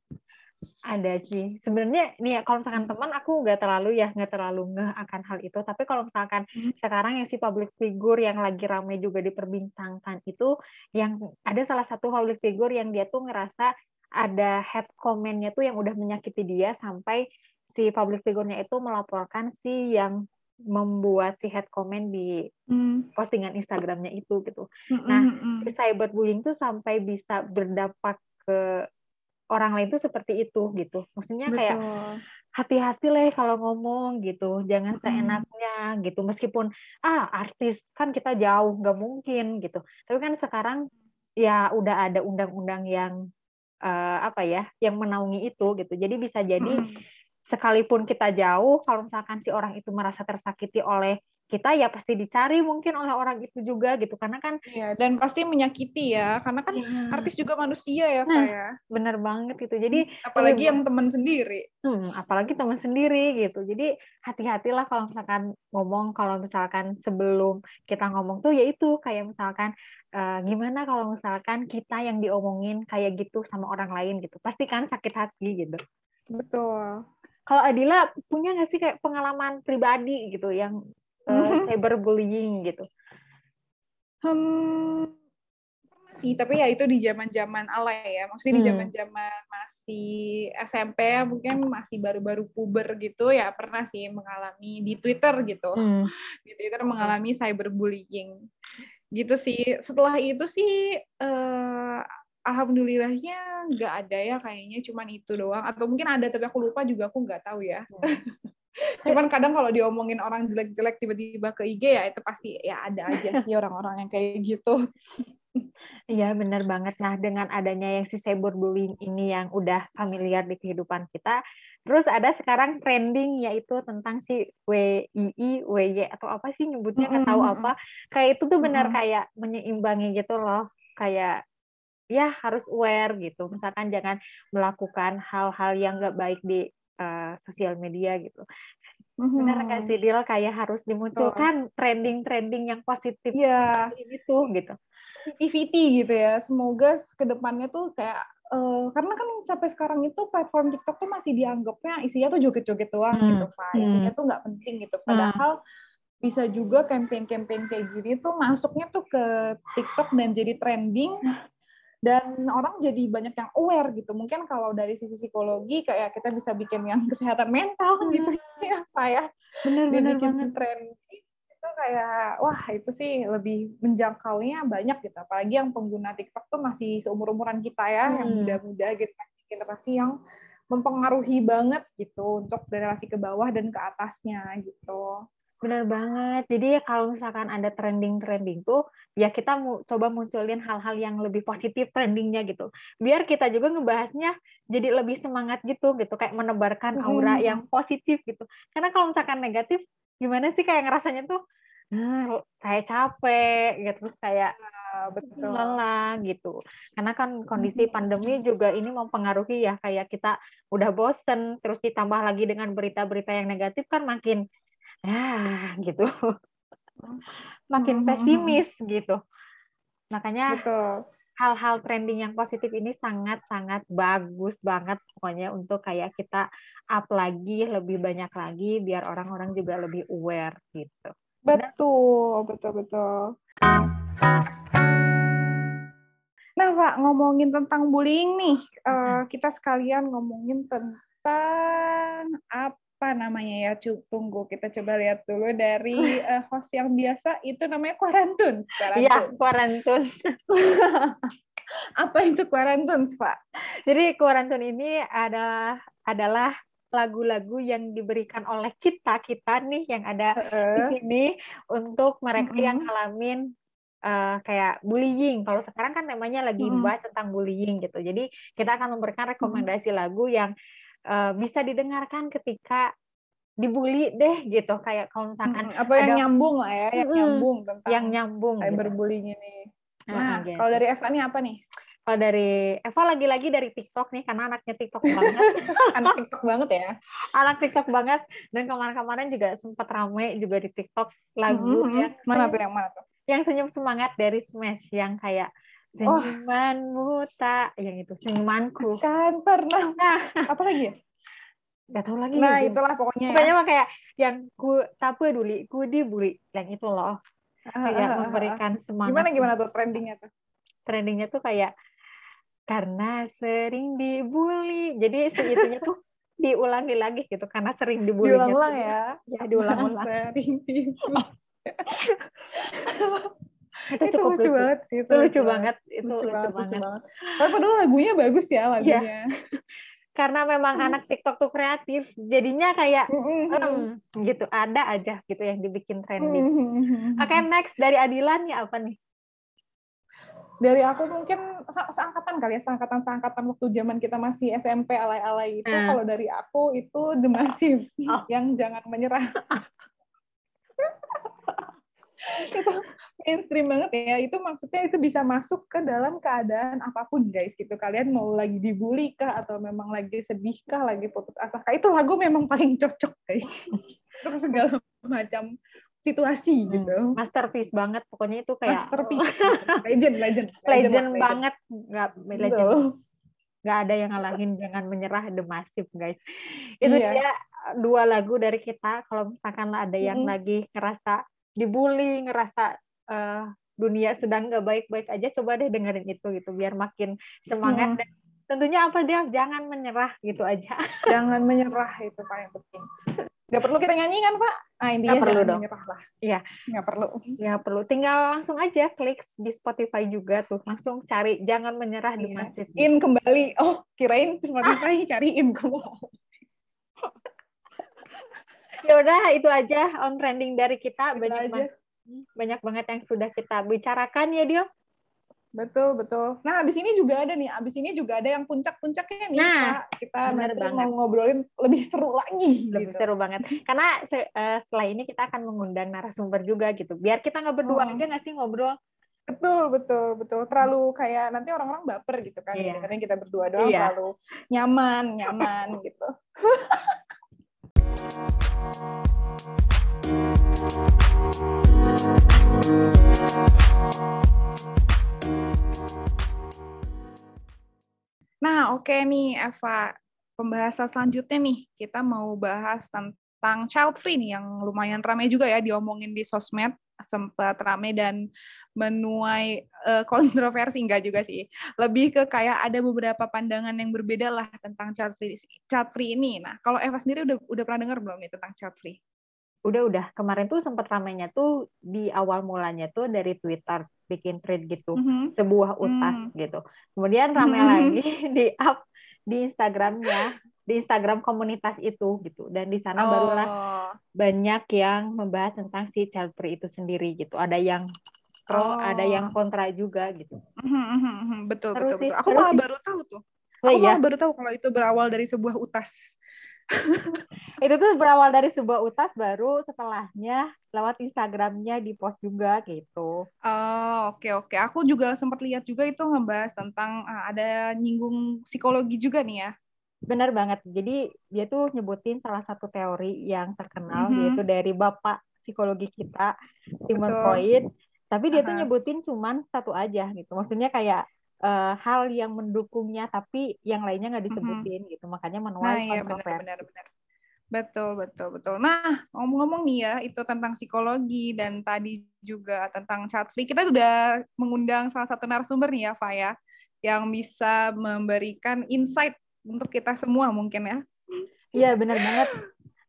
Ada sih. Sebenarnya nih ya kalau misalkan teman aku nggak terlalu ya nggak terlalu ngeh akan hal itu. Tapi kalau misalkan hmm. sekarang yang si public figure yang lagi ramai juga diperbincangkan itu yang ada salah satu public figure yang dia tuh ngerasa ada head comment-nya tuh yang udah menyakiti dia sampai si public figure-nya itu melaporkan si yang membuat si head comment di hmm. postingan Instagramnya itu gitu. Hmm, nah, hmm, si cyberbullying tuh sampai bisa berdampak ke orang lain tuh seperti itu gitu. Maksudnya Betul. kayak hati-hati lah kalau ngomong gitu, jangan seenaknya gitu. Meskipun ah artis kan kita jauh nggak mungkin gitu. Tapi kan sekarang ya udah ada undang-undang yang uh, apa ya, yang menaungi itu gitu. Jadi bisa jadi hmm. Sekalipun kita jauh, kalau misalkan si orang itu merasa tersakiti oleh kita ya pasti dicari mungkin oleh orang itu juga gitu. Karena kan ya dan pasti menyakiti ya. Karena kan ya. artis juga manusia ya nah, ya. bener banget gitu. Jadi hmm, apalagi yang teman sendiri. hmm, apalagi teman sendiri gitu. Jadi hati-hatilah kalau misalkan ngomong kalau misalkan sebelum kita ngomong tuh yaitu kayak misalkan uh, gimana kalau misalkan kita yang diomongin kayak gitu sama orang lain gitu. Pasti kan sakit hati gitu. Betul kalau Adila punya nggak sih kayak pengalaman pribadi gitu yang uh, cyberbullying gitu? Hmm, sih, tapi ya itu di zaman-zaman alay ya. Maksudnya hmm. di zaman-zaman masih SMP mungkin masih baru-baru puber gitu ya pernah sih mengalami di Twitter gitu. Hmm. Di Twitter mengalami cyberbullying. Gitu sih. Setelah itu sih uh, alhamdulillahnya nggak ada ya kayaknya cuman itu doang atau mungkin ada tapi aku lupa juga aku nggak tahu ya. Hmm. Cuman kadang kalau diomongin orang jelek-jelek tiba-tiba ke IG ya itu pasti ya ada aja sih orang-orang yang kayak gitu. Iya benar banget. Nah dengan adanya yang si cyberbullying ini yang udah familiar di kehidupan kita, terus ada sekarang trending yaitu tentang si WII, WY atau apa sih nyebutnya nggak tahu apa. Kayak itu tuh benar kayak menyeimbangi gitu loh. Kayak ya harus aware gitu. Misalkan jangan melakukan hal-hal yang nggak baik di uh, sosial media gitu. Mm-hmm. Benar nggak sih Dil kayak harus dimunculkan trending-trending yang positif yeah. gitu gitu. Positivity gitu ya. Semoga ke depannya tuh kayak uh, karena kan sampai sekarang itu platform TikTok tuh masih dianggapnya isinya tuh joget-joget doang hmm. gitu Pak. Intinya hmm. tuh nggak penting gitu. Hmm. Padahal hmm. bisa juga campaign-campaign kayak gini tuh masuknya tuh ke TikTok dan jadi trending dan orang jadi banyak yang aware gitu. Mungkin kalau dari sisi psikologi kayak kita bisa bikin yang kesehatan mental hmm. gitu. Ya apa ya? Benar-benar banget tren. Itu kayak wah itu sih lebih menjangkaunya banyak gitu. Apalagi yang pengguna TikTok tuh masih seumur umuran kita ya hmm. yang muda-muda gitu. Generasi yang mempengaruhi banget gitu untuk generasi ke bawah dan ke atasnya gitu Benar banget. Jadi ya kalau misalkan ada trending-trending tuh, ya kita mau coba munculin hal-hal yang lebih positif trendingnya gitu. Biar kita juga ngebahasnya jadi lebih semangat gitu, gitu kayak menebarkan aura hmm. yang positif gitu. Karena kalau misalkan negatif, gimana sih kayak ngerasanya tuh nah, kayak capek gitu terus kayak ya, betul lelah gitu karena kan kondisi pandemi juga ini mempengaruhi ya kayak kita udah bosen terus ditambah lagi dengan berita-berita yang negatif kan makin ya gitu. Makin pesimis gitu. Makanya hal-hal trending yang positif ini sangat-sangat bagus banget pokoknya untuk kayak kita up lagi lebih banyak lagi biar orang-orang juga lebih aware gitu. Betul betul betul. Nah, Pak, ngomongin tentang bullying nih, uh, kita sekalian ngomongin tentang apa namanya ya? Tunggu, kita coba lihat dulu dari uh, host yang biasa, itu namanya Quarantun. Iya, Quarantun. apa itu Quarantun, Pak? Jadi Quarantun ini adalah adalah lagu-lagu yang diberikan oleh kita kita nih yang ada uh, di sini untuk mereka uh, yang ngalamin uh, kayak bullying. Kalau sekarang kan temanya lagi hmm. bahas tentang bullying gitu. Jadi kita akan memberikan rekomendasi hmm. lagu yang uh, bisa didengarkan ketika dibully deh gitu. Kayak kalau misalkan hmm. apa yang ada, nyambung lah ya, yang hmm, nyambung tentang yang nyambung cyberbullying gitu. ini. Nah, nah gitu. kalau dari Eva nih apa nih? Kalau dari Eva lagi-lagi dari TikTok nih karena anaknya TikTok banget. Anak TikTok banget ya. Anak TikTok banget dan kemarin-kemarin juga sempat rame juga di TikTok lagu mm -hmm. yang mana tuh yang mana tuh? yang senyum semangat dari Smash yang kayak senyumanmu oh. tak yang itu senyumanku kan pernah. Nah. Apa lagi ya? Gak tahu lagi. Nah gitu. itulah pokoknya. Pokoknya ya. mah kayak yang ku tak peduli ku dibully yang itu loh. Kayak uh, memberikan semangat gimana gimana tuh trendingnya tuh? Trendingnya tuh kayak karena sering dibully. Jadi segitunya tuh diulangi lagi gitu karena sering dibully diulang-ulang ya. Ya. Diulang-ulang. Sering dibully itu cukup lucu, lucu banget sih itu, lucu, lucu banget itu lucu, lucu banget, banget. banget. Tapi padahal lagunya bagus ya lagunya. Ya. Karena memang hmm. anak TikTok tuh kreatif, jadinya kayak hmm, gitu ada aja gitu yang dibikin trending. Oke okay, next dari Adilan ya apa nih? Dari aku mungkin seangkatan kali ya, seangkatan seangkatan waktu zaman kita masih SMP alay-alay itu. Hmm. Kalau dari aku itu The Massive oh. yang jangan menyerah. itu mainstream banget ya. Itu maksudnya itu bisa masuk ke dalam keadaan apa pun guys gitu. Kalian mau lagi dibully kah atau memang lagi sedih kah lagi putus asa kah itu lagu memang paling cocok guys. Terus segala macam situasi hmm, gitu. Masterpiece banget. Pokoknya itu kayak masterpiece. Legend legend legend, legend, banget. nggak legend. Nggak ada yang ngalahin jangan menyerah the massive guys. Itu iya. dia dua lagu dari kita. Kalau misalkan ada yang mm -hmm. lagi ngerasa dibully ngerasa uh, dunia sedang nggak baik-baik aja coba deh dengerin itu gitu biar makin semangat hmm. dan tentunya apa dia jangan menyerah gitu aja. Jangan menyerah itu paling penting. Nggak perlu kita nyanyi kan pak? Ah intinya perlu dong. menyerah lah. Iya. Nggak perlu. Nggak perlu. Tinggal langsung aja klik di Spotify juga tuh. Langsung cari jangan menyerah di iya. masjid. In kembali. Oh kirain Spotify cariin kembali ya udah itu aja on trending dari kita itu banyak banget banyak banget yang sudah kita bicarakan ya Dio betul betul nah abis ini juga ada nih abis ini juga ada yang puncak-puncaknya nih nah, kita nanti banget. mau ngobrolin lebih seru lagi lebih gitu. seru banget karena uh, setelah ini kita akan mengundang narasumber juga gitu biar kita nggak berdua hmm. aja nggak sih ngobrol Betul, betul, betul. Terlalu kayak nanti orang-orang baper gitu kan. Iya. Karena kita berdua doang iya. terlalu nyaman, nyaman gitu. Nah, oke okay nih Eva. Pembahasan selanjutnya nih, kita mau bahas tentang child free nih yang lumayan ramai juga ya diomongin di sosmed, sempat ramai dan menuai uh, kontroversi enggak juga sih. Lebih ke kayak ada beberapa pandangan yang berbeda lah tentang child free, child free ini. Nah, kalau Eva sendiri udah udah pernah dengar belum nih tentang child free? udah udah kemarin tuh sempat ramainya tuh di awal mulanya tuh dari Twitter bikin thread gitu mm-hmm. sebuah utas mm. gitu kemudian ramai mm-hmm. lagi di up di Instagramnya di Instagram komunitas itu gitu dan di sana oh. barulah banyak yang membahas tentang si child free itu sendiri gitu ada yang pro oh. ada yang kontra juga gitu mm-hmm. betul Terus betul, betul. aku malah baru tahu tuh oh, aku iya? malah baru tahu kalau itu berawal dari sebuah utas itu tuh berawal dari sebuah utas baru setelahnya lewat Instagramnya di post juga gitu. Oh oke okay, oke. Okay. Aku juga sempat lihat juga itu ngebahas tentang uh, ada nyinggung psikologi juga nih ya. Benar banget. Jadi dia tuh nyebutin salah satu teori yang terkenal mm-hmm. yaitu dari bapak psikologi kita Sigmund Freud. Tapi dia uh-huh. tuh nyebutin cuman satu aja gitu. Maksudnya kayak uh, hal yang mendukungnya tapi yang lainnya nggak disebutin mm-hmm. gitu. Makanya menuai nah, iya, kontroversi. Benar, benar, benar. Betul, betul, betul. Nah, ngomong-ngomong nih ya, itu tentang psikologi dan tadi juga tentang chat free. Kita sudah mengundang salah satu narasumber nih ya, Faya, yang bisa memberikan insight untuk kita semua mungkin ya. Iya benar banget.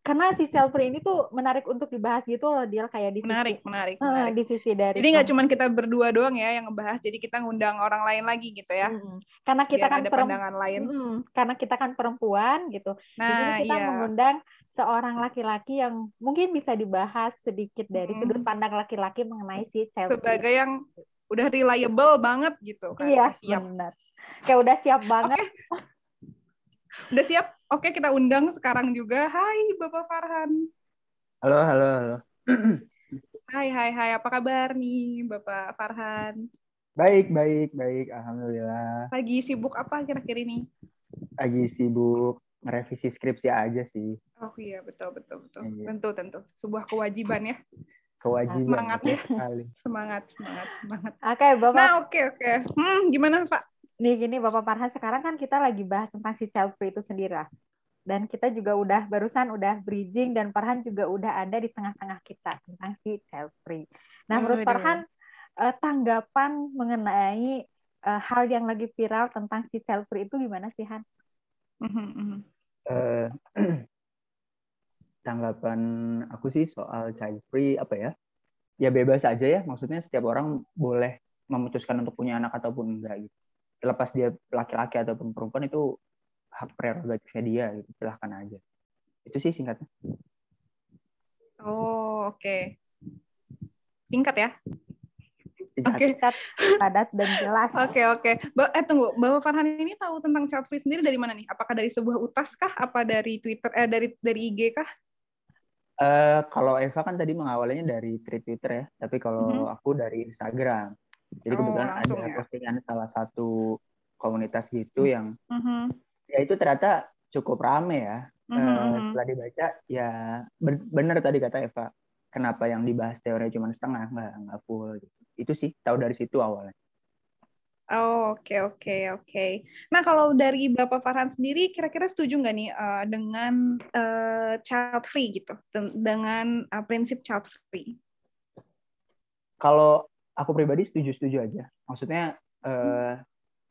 Karena si self ini tuh menarik untuk dibahas gitu loh dia kayak di sisi menarik menarik, uh, menarik. di sisi dari jadi nggak cuma kita berdua doang ya yang ngebahas jadi kita ngundang orang lain lagi gitu ya hmm. karena kita Biar kan ada pandangan lain hmm, karena kita kan perempuan gitu nah, di sini nah, kita iya. mengundang seorang laki-laki yang mungkin bisa dibahas sedikit dari hmm. sudut pandang laki-laki mengenai si self sebagai yang udah reliable banget gitu kan iya siap. benar kayak udah siap banget okay Udah siap? Oke, kita undang sekarang juga. Hai, Bapak Farhan. Halo, halo, halo. Hai, hai, hai. Apa kabar nih, Bapak Farhan? Baik, baik, baik. Alhamdulillah. Lagi sibuk apa kira-kira ini? Lagi sibuk merevisi skripsi aja sih. Oh iya, betul, betul, betul. Iya. Tentu, tentu. Sebuah kewajiban ya. Kewajiban. Semangat ya. Semangat, semangat, semangat. Oke, Bapak. Nah, oke, oke. Hmm, gimana, Pak? Nih gini Bapak Farhan sekarang kan kita lagi bahas tentang si child free itu sendiri lah. Dan kita juga udah barusan udah bridging dan Farhan juga udah ada di tengah-tengah kita tentang si child free. Nah, menurut Farhan eh, tanggapan mengenai eh, hal yang lagi viral tentang si child free itu gimana sih Han? Uh, tanggapan aku sih soal child free apa ya? Ya bebas aja ya, maksudnya setiap orang boleh memutuskan untuk punya anak ataupun enggak gitu lepas dia laki-laki ataupun perempuan itu hak prerogatifnya dia gitu silahkan aja itu sih singkatnya oh oke okay. singkat ya Oke, okay. padat dan jelas. Oke, okay, oke. Okay. Eh tunggu, Bapak Farhan ini tahu tentang child free sendiri dari mana nih? Apakah dari sebuah utas kah? Apa dari Twitter? Eh dari dari IG kah? Uh, kalau Eva kan tadi mengawalnya dari Twitter ya, tapi kalau mm -hmm. aku dari Instagram. Jadi oh, kebetulan ada ya. postingan salah satu komunitas gitu hmm. yang mm-hmm. ya itu ternyata cukup rame ya. Mm-hmm. Uh, setelah dibaca ya benar tadi kata Eva, kenapa yang dibahas teori cuma setengah nggak nggak full. Gitu. Itu sih tahu dari situ awalnya. Oh, oke okay, oke okay, oke. Okay. Nah kalau dari Bapak Farhan sendiri, kira-kira setuju nggak nih uh, dengan uh, child free gitu, dengan uh, prinsip child free? Kalau aku pribadi setuju-setuju aja. Maksudnya eh,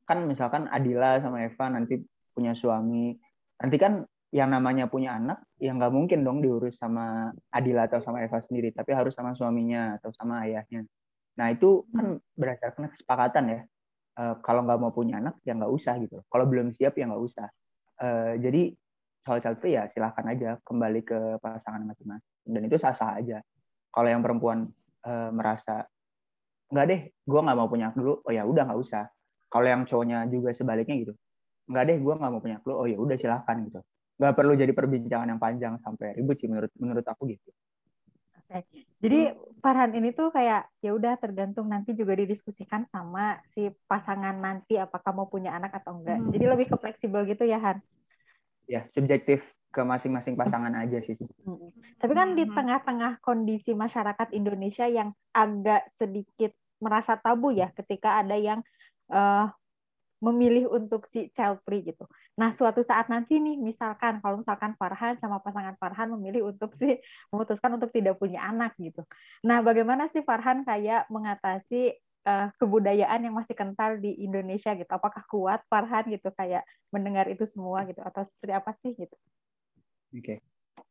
kan misalkan Adila sama Eva nanti punya suami, nanti kan yang namanya punya anak, ya nggak mungkin dong diurus sama Adila atau sama Eva sendiri, tapi harus sama suaminya atau sama ayahnya. Nah itu kan berdasarkan kesepakatan ya. Uh, kalau nggak mau punya anak ya nggak usah gitu. Kalau belum siap ya nggak usah. Uh, jadi soal child free ya silahkan aja kembali ke pasangan masing-masing dan itu sah-sah aja. Kalau yang perempuan uh, merasa nggak deh gue nggak mau punya dulu oh ya udah nggak usah kalau yang cowoknya juga sebaliknya gitu nggak deh gue nggak mau punya dulu oh ya udah silahkan gitu nggak perlu jadi perbincangan yang panjang sampai ribut sih menurut menurut aku gitu Oke. Jadi Farhan ini tuh kayak ya udah tergantung nanti juga didiskusikan sama si pasangan nanti apakah mau punya anak atau enggak. Hmm. Jadi lebih ke fleksibel gitu ya Han. Ya, subjektif ke masing-masing pasangan aja sih. Hmm. Tapi kan di tengah-tengah kondisi masyarakat Indonesia yang agak sedikit merasa tabu ya ketika ada yang uh, memilih untuk si child free gitu. Nah, suatu saat nanti nih misalkan kalau misalkan Farhan sama pasangan Farhan memilih untuk si memutuskan untuk tidak punya anak gitu. Nah, bagaimana sih Farhan kayak mengatasi uh, kebudayaan yang masih kental di Indonesia gitu? Apakah kuat Farhan gitu kayak mendengar itu semua gitu atau seperti apa sih gitu? Oke. Okay.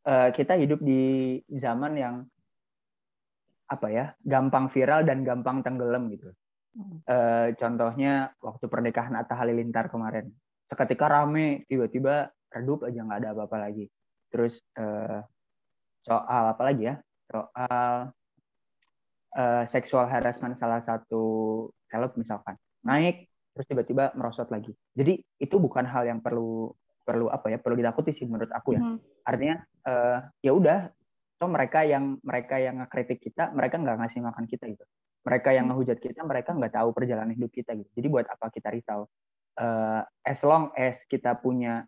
Uh, eh, kita hidup di zaman yang apa ya gampang viral dan gampang tenggelam gitu. Uh, contohnya waktu pernikahan Atta Halilintar kemarin, seketika rame tiba-tiba redup aja nggak ada apa-apa lagi. Terus uh, soal apa lagi ya? Soal uh, seksual harassment salah satu seleb misalkan naik terus tiba-tiba merosot lagi. Jadi itu bukan hal yang perlu perlu apa ya perlu ditakuti sih menurut aku ya. Hmm. Artinya uh, ya udah atau mereka yang mereka yang ngekritik kita mereka nggak ngasih makan kita gitu mereka yang hmm. ngehujat kita mereka nggak tahu perjalanan hidup kita gitu jadi buat apa kita risau uh, as long as kita punya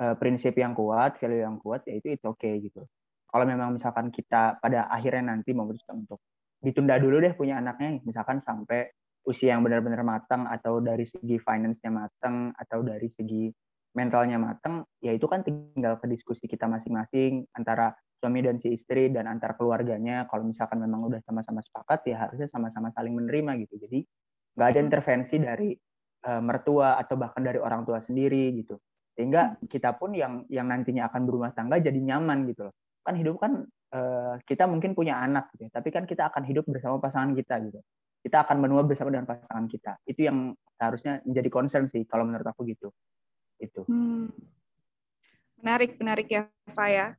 uh, prinsip yang kuat, value yang kuat, ya itu itu oke okay, gitu. Kalau memang misalkan kita pada akhirnya nanti memutuskan untuk ditunda dulu deh punya anaknya, misalkan sampai usia yang benar-benar matang atau dari segi finance-nya matang atau dari segi mentalnya matang, ya itu kan tinggal ke diskusi kita masing-masing antara suami dan si istri dan antar keluarganya. Kalau misalkan memang udah sama-sama sepakat, ya harusnya sama-sama saling menerima gitu. Jadi nggak ada intervensi dari uh, mertua atau bahkan dari orang tua sendiri gitu. Sehingga kita pun yang yang nantinya akan berumah tangga jadi nyaman gitu loh. Kan hidup kan uh, kita mungkin punya anak gitu, ya, tapi kan kita akan hidup bersama pasangan kita gitu kita akan menua bersama dengan pasangan kita. Itu yang seharusnya menjadi concern sih kalau menurut aku gitu. Itu. Hmm. Menarik, menarik ya, Fa ya.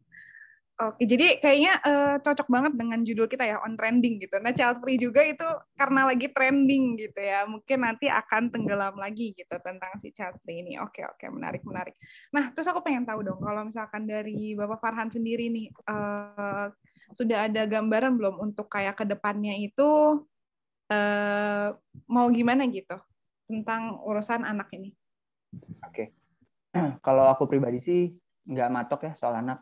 Oke, jadi kayaknya uh, cocok banget dengan judul kita ya, on trending gitu. Nah, child free juga itu karena lagi trending gitu ya. Mungkin nanti akan tenggelam lagi gitu tentang si child free ini. Oke, oke, menarik, menarik. Nah, terus aku pengen tahu dong, kalau misalkan dari Bapak Farhan sendiri nih, uh, sudah ada gambaran belum untuk kayak ke depannya itu uh, mau gimana gitu tentang urusan anak ini? Oke. kalau aku pribadi sih nggak matok ya soal anak.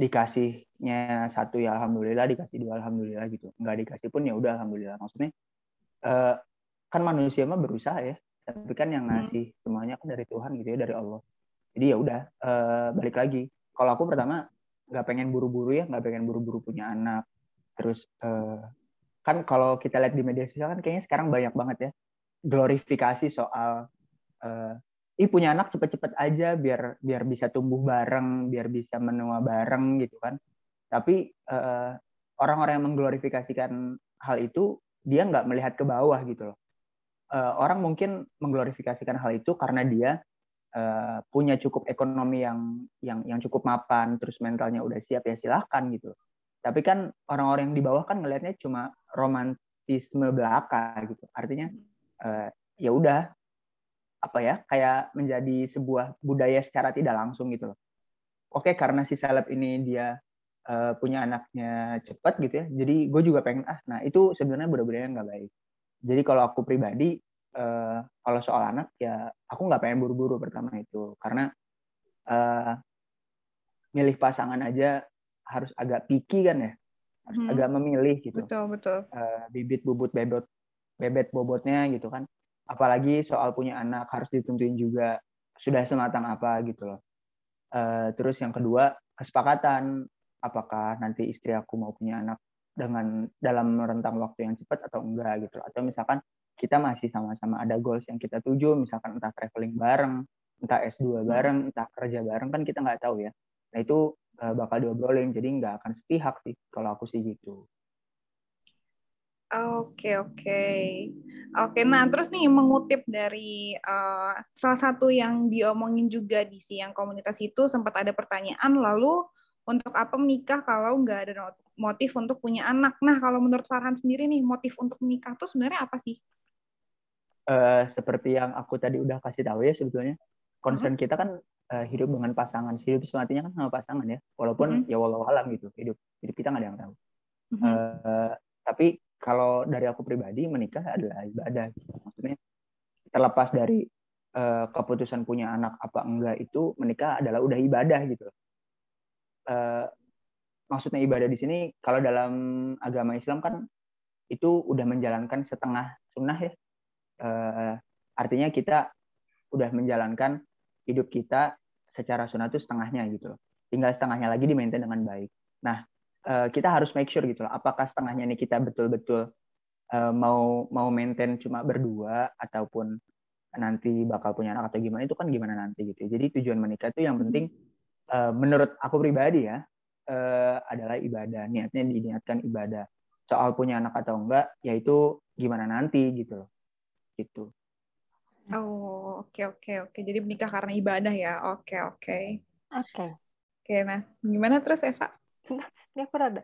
Dikasihnya satu ya alhamdulillah, dikasih dua alhamdulillah gitu. Nggak dikasih pun ya udah alhamdulillah. Maksudnya uh, kan manusia mah berusaha ya, tapi kan yang hmm. ngasih semuanya kan dari Tuhan gitu ya dari Allah. Jadi ya udah uh, balik lagi. Kalau aku pertama nggak pengen buru-buru ya, nggak pengen buru-buru punya anak. Terus uh, kan kalau kita lihat di media sosial kan kayaknya sekarang banyak banget ya glorifikasi soal uh, ih punya anak cepet-cepet aja biar biar bisa tumbuh bareng, biar bisa menua bareng gitu kan. Tapi eh, orang-orang yang mengglorifikasikan hal itu dia nggak melihat ke bawah gitu loh. Uh, orang mungkin mengglorifikasikan hal itu karena dia uh, punya cukup ekonomi yang yang yang cukup mapan, terus mentalnya udah siap ya silahkan gitu. Tapi kan orang-orang yang di bawah kan ngelihatnya cuma romantisme belaka gitu. Artinya uh, ya udah apa ya kayak menjadi sebuah budaya secara tidak langsung gitu loh. Oke karena si seleb ini dia uh, punya anaknya cepat gitu ya. Jadi gue juga pengen ah nah itu sebenarnya budaya-budaya nggak baik. Jadi kalau aku pribadi uh, kalau soal anak ya aku nggak pengen buru-buru pertama itu karena uh, milih pasangan aja harus agak picky kan ya harus hmm. agak memilih gitu betul betul uh, bibit bubut bebot bebet bobotnya gitu kan apalagi soal punya anak harus ditentuin juga sudah sematang apa gitu loh. Uh, terus yang kedua kesepakatan. Apakah nanti istri aku mau punya anak dengan dalam rentang waktu yang cepat atau enggak gitu atau misalkan kita masih sama-sama ada goals yang kita tuju misalkan entah traveling bareng entah S2 bareng entah kerja bareng kan kita nggak tahu ya. Nah itu uh, bakal diobrolin jadi nggak akan sepihak sih kalau aku sih gitu Oke oke oke. Nah terus nih mengutip dari uh, salah satu yang diomongin juga di siang komunitas itu sempat ada pertanyaan lalu untuk apa menikah kalau nggak ada motif untuk punya anak. Nah kalau menurut Farhan sendiri nih motif untuk menikah tuh sebenarnya apa sih? Uh, seperti yang aku tadi udah kasih tahu ya sebetulnya concern uh-huh. kita kan uh, hidup dengan pasangan hidup sematinya kan sama pasangan ya walaupun mm-hmm. ya walau alam gitu hidup hidup kita nggak ada yang tahu mm-hmm. uh, tapi kalau dari aku pribadi menikah adalah ibadah gitu. maksudnya terlepas dari uh, keputusan punya anak apa enggak itu menikah adalah udah ibadah gitu uh, maksudnya ibadah di sini kalau dalam agama Islam kan itu udah menjalankan setengah sunnah ya uh, artinya kita udah menjalankan hidup kita secara sunnah itu setengahnya gitu. Tinggal setengahnya lagi di maintain dengan baik. Nah, eh, kita harus make sure gitu loh. Apakah setengahnya ini kita betul-betul eh, mau mau maintain cuma berdua ataupun nanti bakal punya anak atau gimana itu kan gimana nanti gitu. Jadi tujuan menikah itu yang penting eh, menurut aku pribadi ya adalah ibadah. Niatnya diniatkan ibadah. Soal punya anak atau enggak, yaitu gimana nanti gitu loh. Gitu. Oh, oke oke oke. Jadi menikah karena ibadah ya. Oke oke. Oke. Oke, nah gimana terus Eva? Ini aku rada.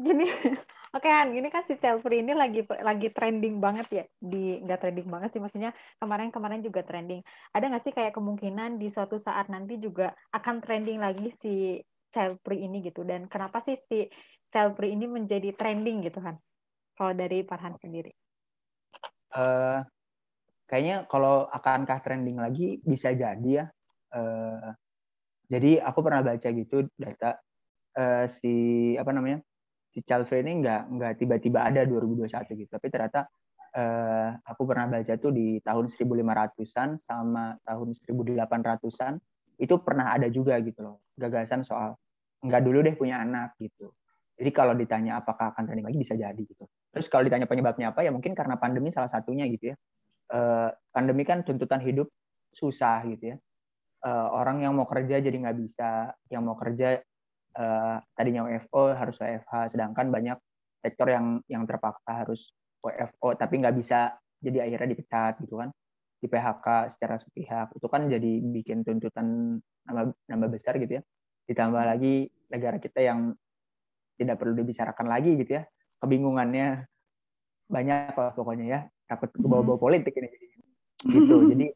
Gini, oke okay, Han, ini kan si Chelsea ini lagi lagi trending banget ya di nggak trending banget sih maksudnya kemarin-kemarin juga trending. Ada nggak sih kayak kemungkinan di suatu saat nanti juga akan trending lagi si Chelsea ini gitu dan kenapa sih si Chelsea ini menjadi trending gitu kan? Kalau dari Farhan sendiri. Uh, kayaknya kalau akankah trending lagi bisa jadi ya Uh, jadi aku pernah baca gitu data uh, si apa namanya si child free ini nggak nggak tiba-tiba ada 2021 gitu, tapi ternyata uh, aku pernah baca tuh di tahun 1500-an sama tahun 1800-an itu pernah ada juga gitu loh gagasan soal nggak dulu deh punya anak gitu. Jadi kalau ditanya apakah akan trending lagi bisa jadi gitu. Terus kalau ditanya penyebabnya apa ya mungkin karena pandemi salah satunya gitu ya. Uh, pandemi kan tuntutan hidup susah gitu ya. Uh, orang yang mau kerja jadi nggak bisa, yang mau kerja uh, tadinya WFO harus WFH, sedangkan banyak sektor yang yang terpaksa harus WFO tapi nggak bisa jadi akhirnya dipecat gitu kan. Di PHK secara sepihak. Itu kan jadi bikin tuntutan nambah nambah besar gitu ya. Ditambah lagi negara kita yang tidak perlu dibicarakan lagi gitu ya. Kebingungannya banyak lah pokoknya ya. Takut ke bawah-bawah hmm. politik ini. Gitu. Jadi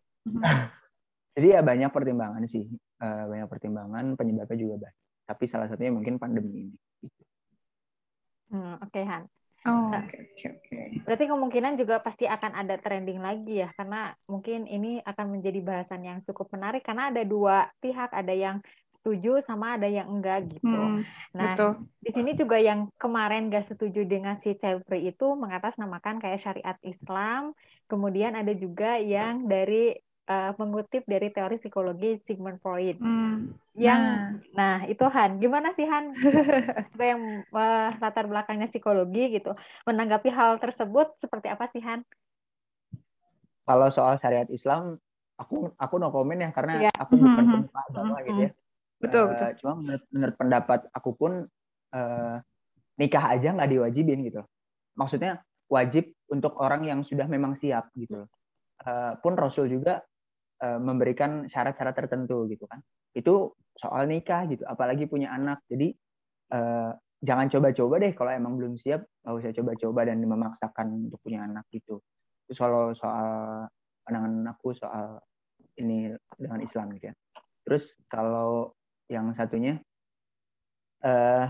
jadi ya banyak pertimbangan sih. Uh, banyak pertimbangan penyebabnya juga banyak tapi salah satunya mungkin pandemi ini hmm, oke okay, Han Oh, nah, oke okay, oke okay, Okay. Berarti kemungkinan juga pasti akan ada trending lagi ya, karena mungkin ini akan menjadi bahasan yang cukup menarik karena ada dua pihak, ada yang setuju sama ada yang enggak gitu. Hmm, nah, betul. di sini juga yang kemarin gak setuju dengan si Cevri itu mengatasnamakan kayak syariat Islam, kemudian ada juga yang dari uh, mengutip dari teori psikologi Sigmund Freud. Hmm. Yang nah. nah, itu Han, gimana sih Han yang uh, latar belakangnya psikologi gitu. Menanggapi hal tersebut seperti apa sih Han? Kalau soal syariat Islam, aku aku no komen ya karena yeah. aku bukan mm-hmm. pemuka agama gitu ya. Betul, uh, betul. Cuma menurut, menurut pendapat aku pun uh, nikah aja nggak diwajibin gitu. Maksudnya wajib untuk orang yang sudah memang siap gitu. Uh, pun Rasul juga memberikan syarat-syarat tertentu gitu kan. Itu soal nikah gitu apalagi punya anak. Jadi uh, jangan coba-coba deh kalau emang belum siap nggak usah coba-coba dan memaksakan untuk punya anak gitu. Itu soal soal pandangan aku soal ini dengan Islam gitu ya. Terus kalau yang satunya uh,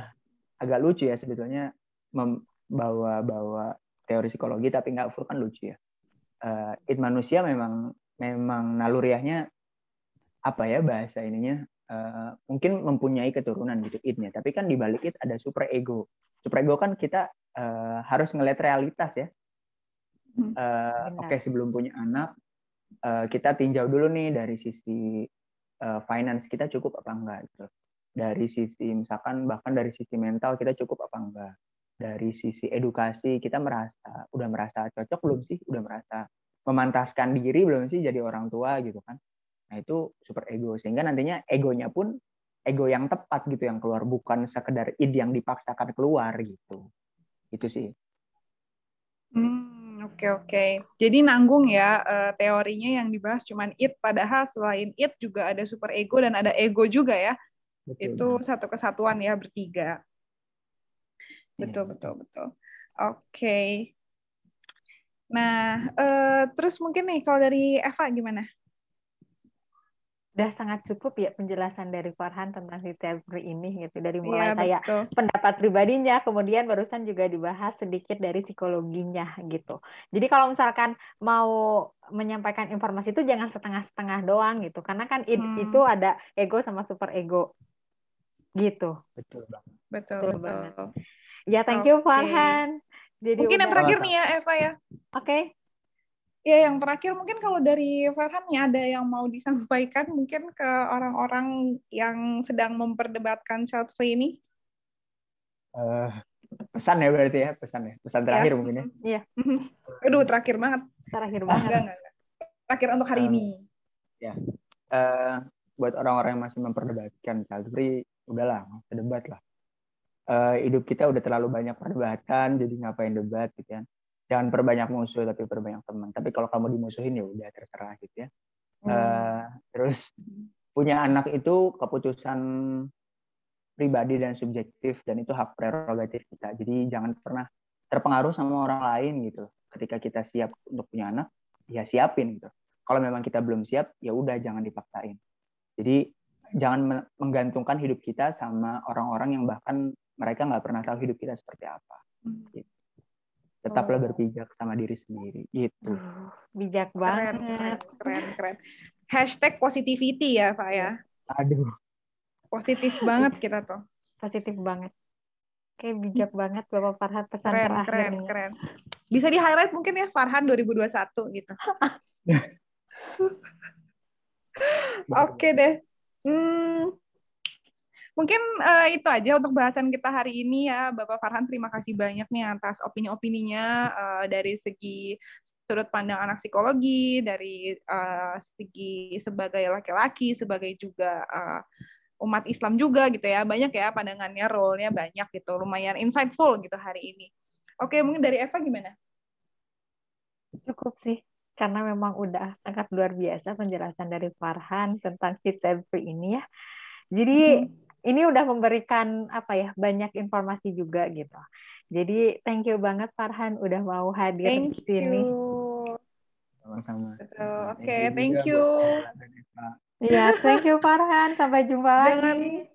agak lucu ya sebetulnya membawa-bawa teori psikologi tapi nggak full kan lucu ya. Uh, it manusia memang memang naluriahnya apa ya bahasa ininya uh, mungkin mempunyai keturunan gitu idnya. Tapi kan di balik it ada super ego super ego kan kita uh, harus ngeliat realitas ya. Uh, oke okay, sebelum punya anak uh, kita tinjau dulu nih dari sisi uh, finance kita cukup apa enggak gitu. Dari sisi misalkan bahkan dari sisi mental kita cukup apa enggak. Dari sisi edukasi kita merasa udah merasa cocok belum sih? Udah merasa memantaskan diri belum sih jadi orang tua gitu kan nah itu super ego sehingga nantinya egonya pun ego yang tepat gitu yang keluar bukan sekedar id yang dipaksakan keluar gitu itu sih hmm, oke okay, oke okay. jadi nanggung ya uh, teorinya yang dibahas cuman id padahal selain id juga ada super ego dan ada ego juga ya betul. itu satu kesatuan ya bertiga betul ya. betul betul oke okay. Nah, uh, terus mungkin nih kalau dari Eva gimana? Udah sangat cukup ya penjelasan dari Farhan tentang si teori ini gitu dari mulai ya, kayak betul. pendapat pribadinya, kemudian barusan juga dibahas sedikit dari psikologinya gitu. Jadi kalau misalkan mau menyampaikan informasi itu jangan setengah-setengah doang gitu, karena kan hmm. itu ada ego sama super ego gitu. Betul banget. Betul, betul, betul. banget. Ya, thank you Farhan. Jadi mungkin yang terakhir nih ya Eva ya. Oke. Okay. Ya, yang terakhir mungkin kalau dari Farhan ya ada yang mau disampaikan mungkin ke orang-orang yang sedang memperdebatkan child free ini. Uh, pesan ya berarti ya, pesan ya. Pesan terakhir ya. mungkin ya. Iya. Aduh, terakhir banget. Terakhir banget. Enggak, enggak, enggak. Terakhir untuk hari uh, ini. Ya. Uh, buat orang-orang yang masih memperdebatkan child free, udahlah, debat lah uh, hidup kita udah terlalu banyak perdebatan jadi ngapain debat gitu kan jangan perbanyak musuh tapi perbanyak teman. Tapi kalau kamu dimusuhin ya udah terserah gitu ya. Hmm. uh, terus punya anak itu keputusan pribadi dan subjektif dan itu hak prerogatif kita. Jadi jangan pernah terpengaruh sama orang lain gitu. Ketika kita siap untuk punya anak ya siapin gitu. Kalau memang kita belum siap ya udah jangan dipaksain. Jadi jangan menggantungkan hidup kita sama orang-orang yang bahkan mereka nggak pernah tahu hidup kita seperti apa. Gitu. Tetaplah oh. berpijak sama diri sendiri. Gitu. bijak banget. Keren, keren, keren. hashtag positivity ya Pak ya. Aduh. Positif banget kita tuh. Positif banget. Kayak bijak banget Bapak Farhan pesan keren, terakhir keren, nih. keren. Bisa di highlight mungkin ya Farhan 2021 gitu. Oke deh. Hmm, mungkin uh, itu aja untuk bahasan kita hari ini ya, Bapak Farhan. Terima kasih banyak nih atas opini-opininya uh, dari segi sudut pandang anak psikologi, dari uh, segi sebagai laki-laki, sebagai juga uh, umat Islam juga gitu ya. Banyak ya pandangannya, role-nya banyak gitu. Lumayan insightful gitu hari ini. Oke, mungkin dari Eva gimana? Cukup sih karena memang udah sangat luar biasa penjelasan dari Farhan tentang si free ini ya. Jadi hmm ini udah memberikan apa ya banyak informasi juga gitu. Jadi thank you banget Farhan udah mau hadir thank di sini. Sama-sama. Oke, okay, thank you. Iya, thank you Farhan. Sampai jumpa lagi.